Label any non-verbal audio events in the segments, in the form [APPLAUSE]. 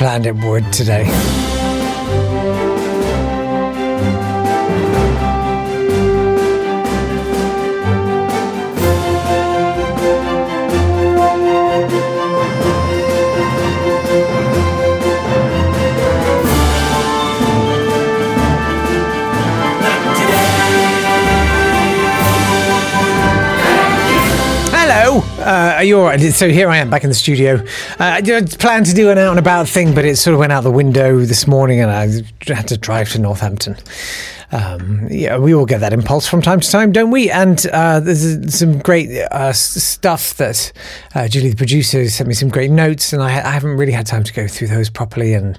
planned it would today. Uh, are you all right? So here I am back in the studio. Uh, I planned to do an out and about thing, but it sort of went out the window this morning, and I had to drive to Northampton. Um, yeah, we all get that impulse from time to time, don't we? And uh, there's some great uh, stuff that uh, Julie, the producer, sent me some great notes, and I, I haven't really had time to go through those properly. And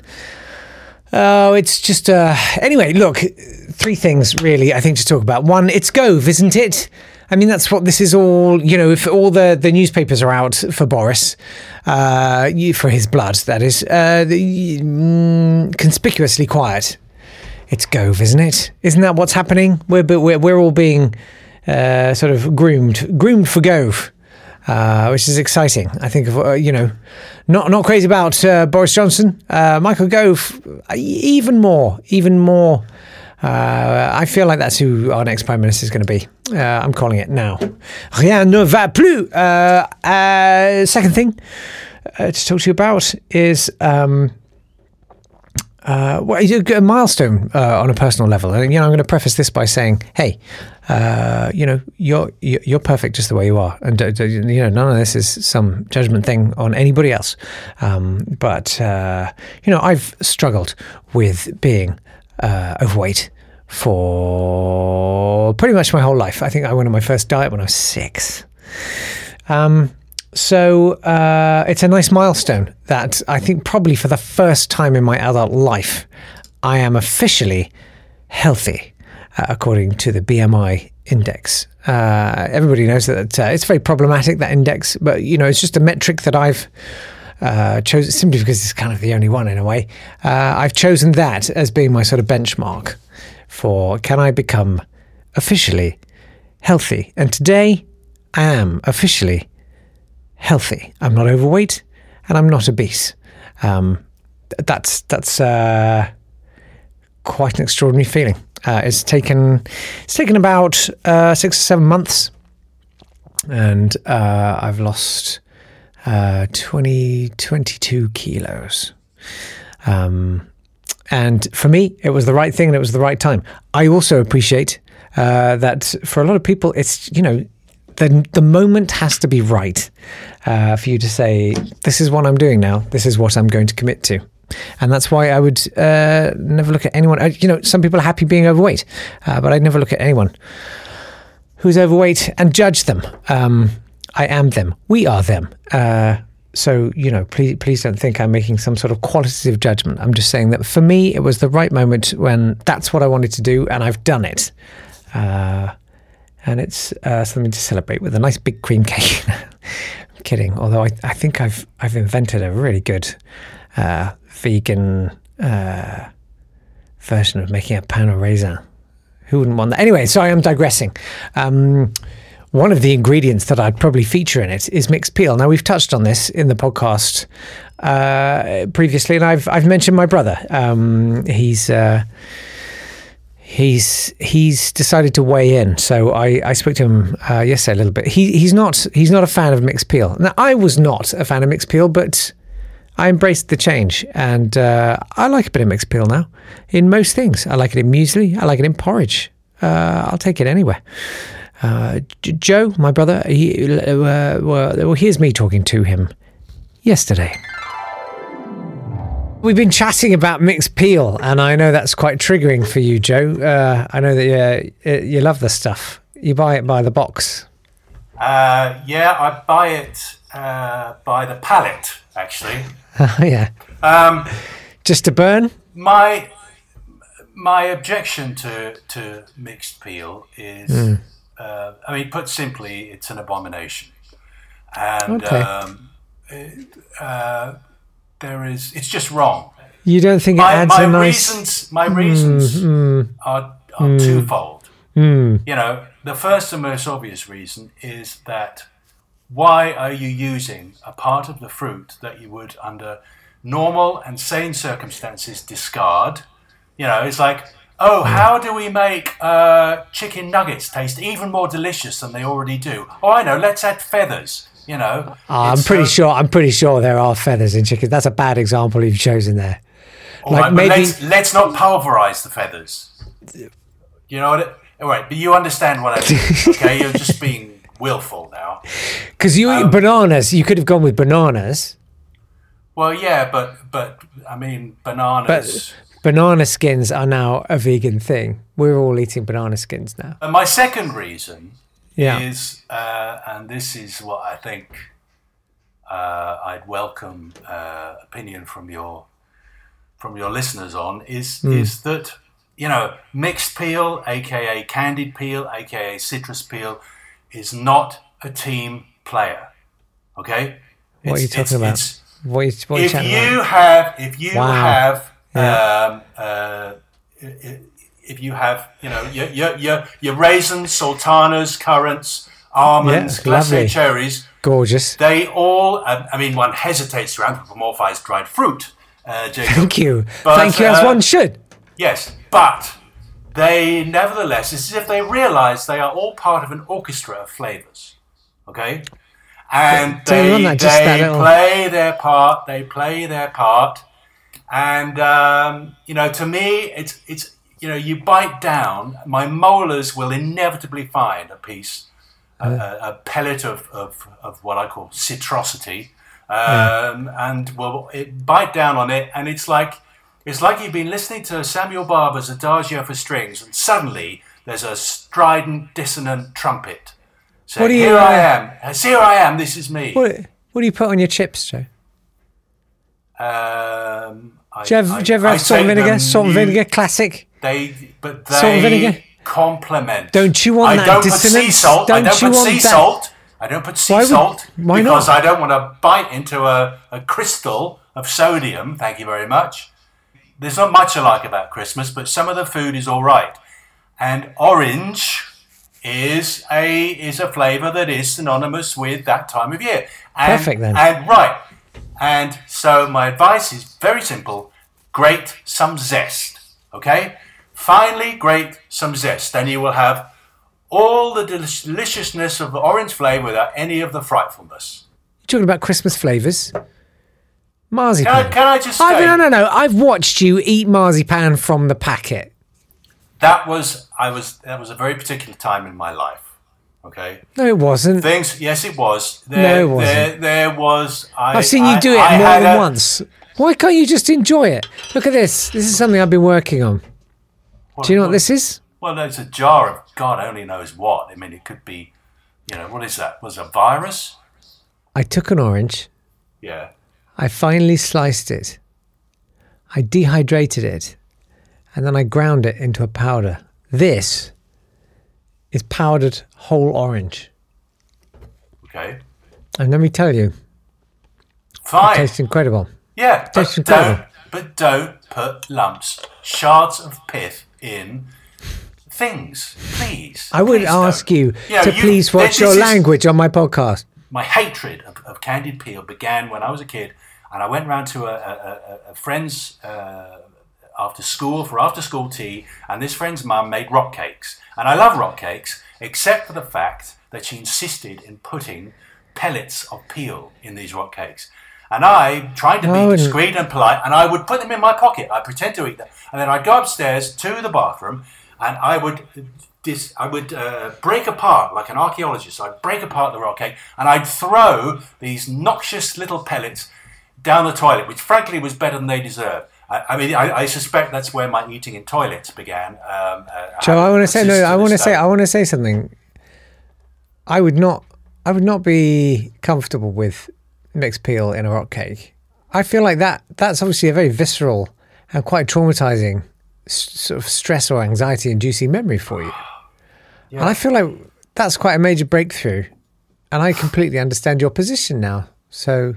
Oh, it's just uh anyway, look, three things really I think to talk about. One, it's Gove, isn't it? I mean that's what this is all, you know, if all the the newspapers are out for Boris, uh for his blood that is, uh mm, conspicuously quiet. It's Gove, isn't it? Isn't that what's happening? We're we're we're all being uh, sort of groomed, groomed for Gove uh, which is exciting. I think uh, you know, not not crazy about uh, Boris Johnson, uh, Michael Gove, even more, even more. Uh, I feel like that's who our next prime minister is going to be. Uh, I'm calling it now. Rien ne va plus. second thing to talk to you about is. Um, uh, well, a milestone uh, on a personal level. And you know, I'm going to preface this by saying, "Hey, uh, you know, you're you're perfect just the way you are, and you know, none of this is some judgment thing on anybody else. Um, but uh, you know, I've struggled with being uh, overweight for pretty much my whole life. I think I went on my first diet when I was six. Um, so uh, it's a nice milestone that I think probably for the first time in my adult life, I am officially healthy, uh, according to the BMI index. Uh, everybody knows that uh, it's very problematic that index, but you know it's just a metric that I've uh, chosen simply because it's kind of the only one in a way. Uh, I've chosen that as being my sort of benchmark for can I become officially healthy, and today I am officially healthy. I'm not overweight and I'm not obese. Um, that's that's uh, quite an extraordinary feeling. Uh, it's taken it's taken about uh, six or seven months, and uh, I've lost uh, 20, 22 kilos. Um, and for me, it was the right thing and it was the right time. I also appreciate uh, that for a lot of people, it's you know the the moment has to be right uh, for you to say, "This is what I'm doing now. This is what I'm going to commit to." And that's why I would uh, never look at anyone. Uh, you know, some people are happy being overweight, uh, but I'd never look at anyone who's overweight and judge them. Um, I am them. We are them. Uh, so you know, please, please don't think I'm making some sort of qualitative judgment. I'm just saying that for me, it was the right moment when that's what I wanted to do, and I've done it. And it's uh, something to celebrate with a nice big cream cake. [LAUGHS] I'm kidding, although I, I think I've I've invented a really good uh, vegan uh, version of making a pain au raisin. Who wouldn't want that? Anyway, sorry, I'm digressing. Um, one of the ingredients that I'd probably feature in it is mixed peel. Now we've touched on this in the podcast uh, previously, and I've I've mentioned my brother. Um, he's uh, he's he's decided to weigh in. So I, I spoke to him uh, yesterday a little bit. He he's not he's not a fan of mixed peel. Now I was not a fan of mixed peel, but I embraced the change, and uh, I like a bit of mixed peel now. In most things, I like it in muesli. I like it in porridge. uh, I'll take it anywhere. Uh, J- Joe, my brother, he, uh, well, well, here's me talking to him yesterday. We've been chatting about mixed peel, and I know that's quite triggering for you, Joe. Uh, I know that uh, you love the stuff. You buy it by the box. Uh, yeah, I buy it uh, by the pallet, actually. [LAUGHS] yeah. Um, Just to burn? my my objection to to mixed peel is, uh, I mean, put simply, it's an abomination, and Okay. um, it, uh, there is it's just wrong. You don't think it adds my a nice. Reasons, my reasons are, are twofold. Hmm. You know, the first and most obvious reason is that why are you using a part of the fruit that you would, under normal and sane circumstances, discard? You know, it's like, oh, Hmm. how do we make uh, chicken nuggets taste even more delicious than they already do? Oh, I know, let's add feathers. You know, Ah, I'm pretty uh, sure. I'm pretty sure there are feathers in chickens. That's a bad example you've chosen there. Like right, maybe- let's, let's not pulverize the feathers. You know what? It, all right, but you understand what I mean. [LAUGHS] Okay, you're just being willful now. Because you Um, eat bananas, you could have gone with bananas, Well, yeah, but but I mean, bananas. But, banana skins are now a vegan thing. We're all eating banana skins now. And my second reason Yeah. is, uh, and this is what I think uh, I'd welcome uh, opinion from your from your listeners on is Hmm. is that you know mixed peel, aka candied peel, aka citrus peel, is not a team player. Okay. What are you talking it's- about? it's- What you, what if you about? have if you Wow. have Yeah. um, uh, i- i- if you have you know your your your, your raisins sultanas currants almonds Yeah, glacé cherries Gorgeous. they all I, mean one hesitates to anthropomorphize dried fruit uh, Jacob. Thank you. But, Thank you, as uh, one should. yes but they nevertheless it's as if they realize they are all part of an orchestra of flavors okay and they, just they play their part they play their part and um, you know to me it's it's you know you bite down my molars will inevitably find a piece a, a, a pellet of, of, of what I call citrosity um, and will it bite down on it and it's like it's like you've been listening to Samuel Barber's Adagio for strings and suddenly there's a strident dissonant trumpet. Saying What do you, here I uh, am. Here I am. This is me. What, what do you put on your chips, Joe? um, I, Do you, have, I- do you ever I have salt vinegar? Salt vinegar, classic. They, but they Salt and vinegar? complement. Don't you want I that don't put sea salt. I Don't don't you put want sea that- salt. I don't put sea Why would- salt why because not? I don't want to bite into a, a crystal of sodium. Thank you very much. There's not much I like about Christmas, but some of the food is all right. And orange is a is a flavour that is synonymous with that time of year. And, Perfect then. And right. And so my advice is very simple: grate some zest. Okay. Finally, grate some zest, then you will have all the deliciousness of the orange flavour without any of the frightfulness. You're talking about Christmas flavours. Can I, Marzipan. can I just I've, say no, no, no. I've watched you eat marzipan from the packet. that was I was that was a very particular time in my life. Okay, No, it wasn't. things. Yes, it was. There, No, it wasn't. There, there was. I, I've seen you I- do it I more than a- once. Why can't you just enjoy it? Look at this. This is something I've been working on. Do you know what this is? Well, it's a jar of God only knows what. I mean, it could be, you know, what is that? Was it a virus? I took an orange. Yeah. I finely sliced it. I dehydrated it. And then I ground it into a powder. This is powdered whole orange. Okay. And let me tell you, it tastes incredible. Yeah, but Tastes incredible. don't, but don't put lumps, shards of pith in things, please. I would Please ask don't. you Yeah, to you- please watch your language on my podcast. My hatred of, of candied peel began when I was a kid, and I went round to a, a, a, a friend's uh, after school for after school tea, and this friend's mum made rock cakes, and I love rock cakes, except for the fact that she insisted in putting pellets of peel in these rock cakes. And I tried to be wouldn't- discreet and polite, and I would put them in my pocket. I pretend to eat them, and then I'd go upstairs to the bathroom, and I would dis, I would uh, break apart like an archaeologist. I'd break apart the rock cake and I'd throw these noxious little pellets down the toilet, which frankly was better than they deserved. I, I mean, I, I, suspect that's where my eating in toilets began. Um, uh, Joe, I want to say no. I want to say I want to say something. I would not. I would not be comfortable with mixed peel in a rock cake. I feel like that. That's obviously a very visceral and quite traumatizing sort of stress or anxiety inducing memory for you. [GASPS] Yeah. And I feel like that's quite a major breakthrough. And I completely understand your position now. So,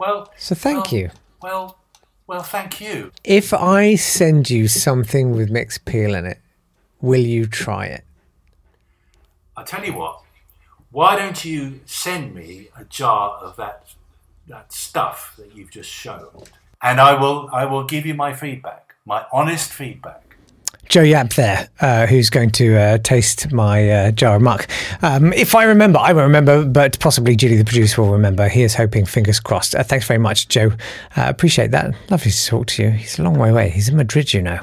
well, so thank well, you. Well, well, thank you. If I send you something with mixed peel in it, will you try it? I tell you what. Why don't you send me a jar of that that stuff that you've just shown, and I will I will give you my feedback my honest feedback. Joe Yapp there, uh, who's going to uh, taste my uh, jar of muck. Um, if I remember, I won't remember, but possibly Julie, the producer, will remember. He is hoping, fingers crossed. Uh, thanks very much, Joe. Uh, appreciate that. Lovely to talk to you. He's a long way away. He's in Madrid, you know.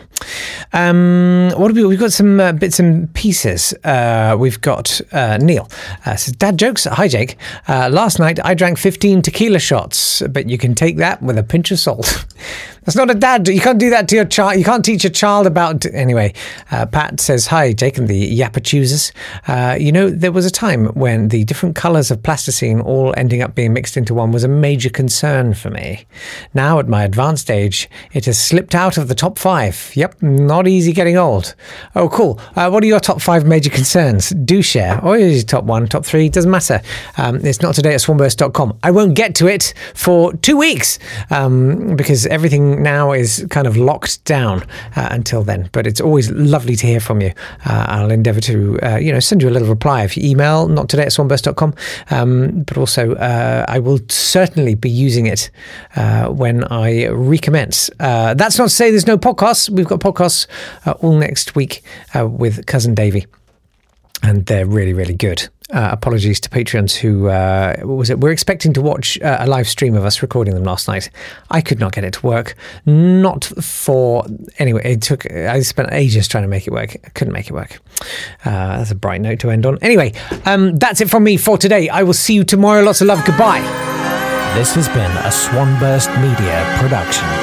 Um, what have we? We've got some uh, bits and pieces. we've got Neil. says, Dad jokes. Hi, Jake. last night I drank 15 tequila shots, but you can take that with a pinch of salt. [LAUGHS] That's not a dad. You can't do that to your child. You can't teach a child about. Anyway, uh, Pat says, Hi, Jake and the Yapper choosers. Uh, you know, there was a time when the different colours of plasticine all ending up being mixed into one was a major concern for me. Now, at my advanced age, it has slipped out of the top five. Yep, not easy getting old. Oh, cool. Uh, what are your top five major concerns? Do share. Or is your top one, top three? Doesn't matter. Um, it's not today at swanburst.com. I won't get to it for two weeks um, because everything now is kind of locked down uh, until then. But it's always lovely to hear from you. Uh, I'll endeavour to, uh, you know, send you a little reply if you email, not today at swanburst.com. Um, but also, uh, I will certainly be using it uh, when I recommence. Uh, that's not to say there's no podcasts. We've got podcasts all next week with Cousin Davey and they're really, really good. Uh, apologies to patrons who uh, was it? We're expecting to watch uh, a live stream of us recording them last night. I could not get it to work. Not for anyway. It took. I spent ages trying to make it work. I couldn't make it work. Uh, that's a bright note to end on. Anyway, um, that's it from me for today. I will see you tomorrow. Lots of love. Goodbye. This has been a Swanburst Media production.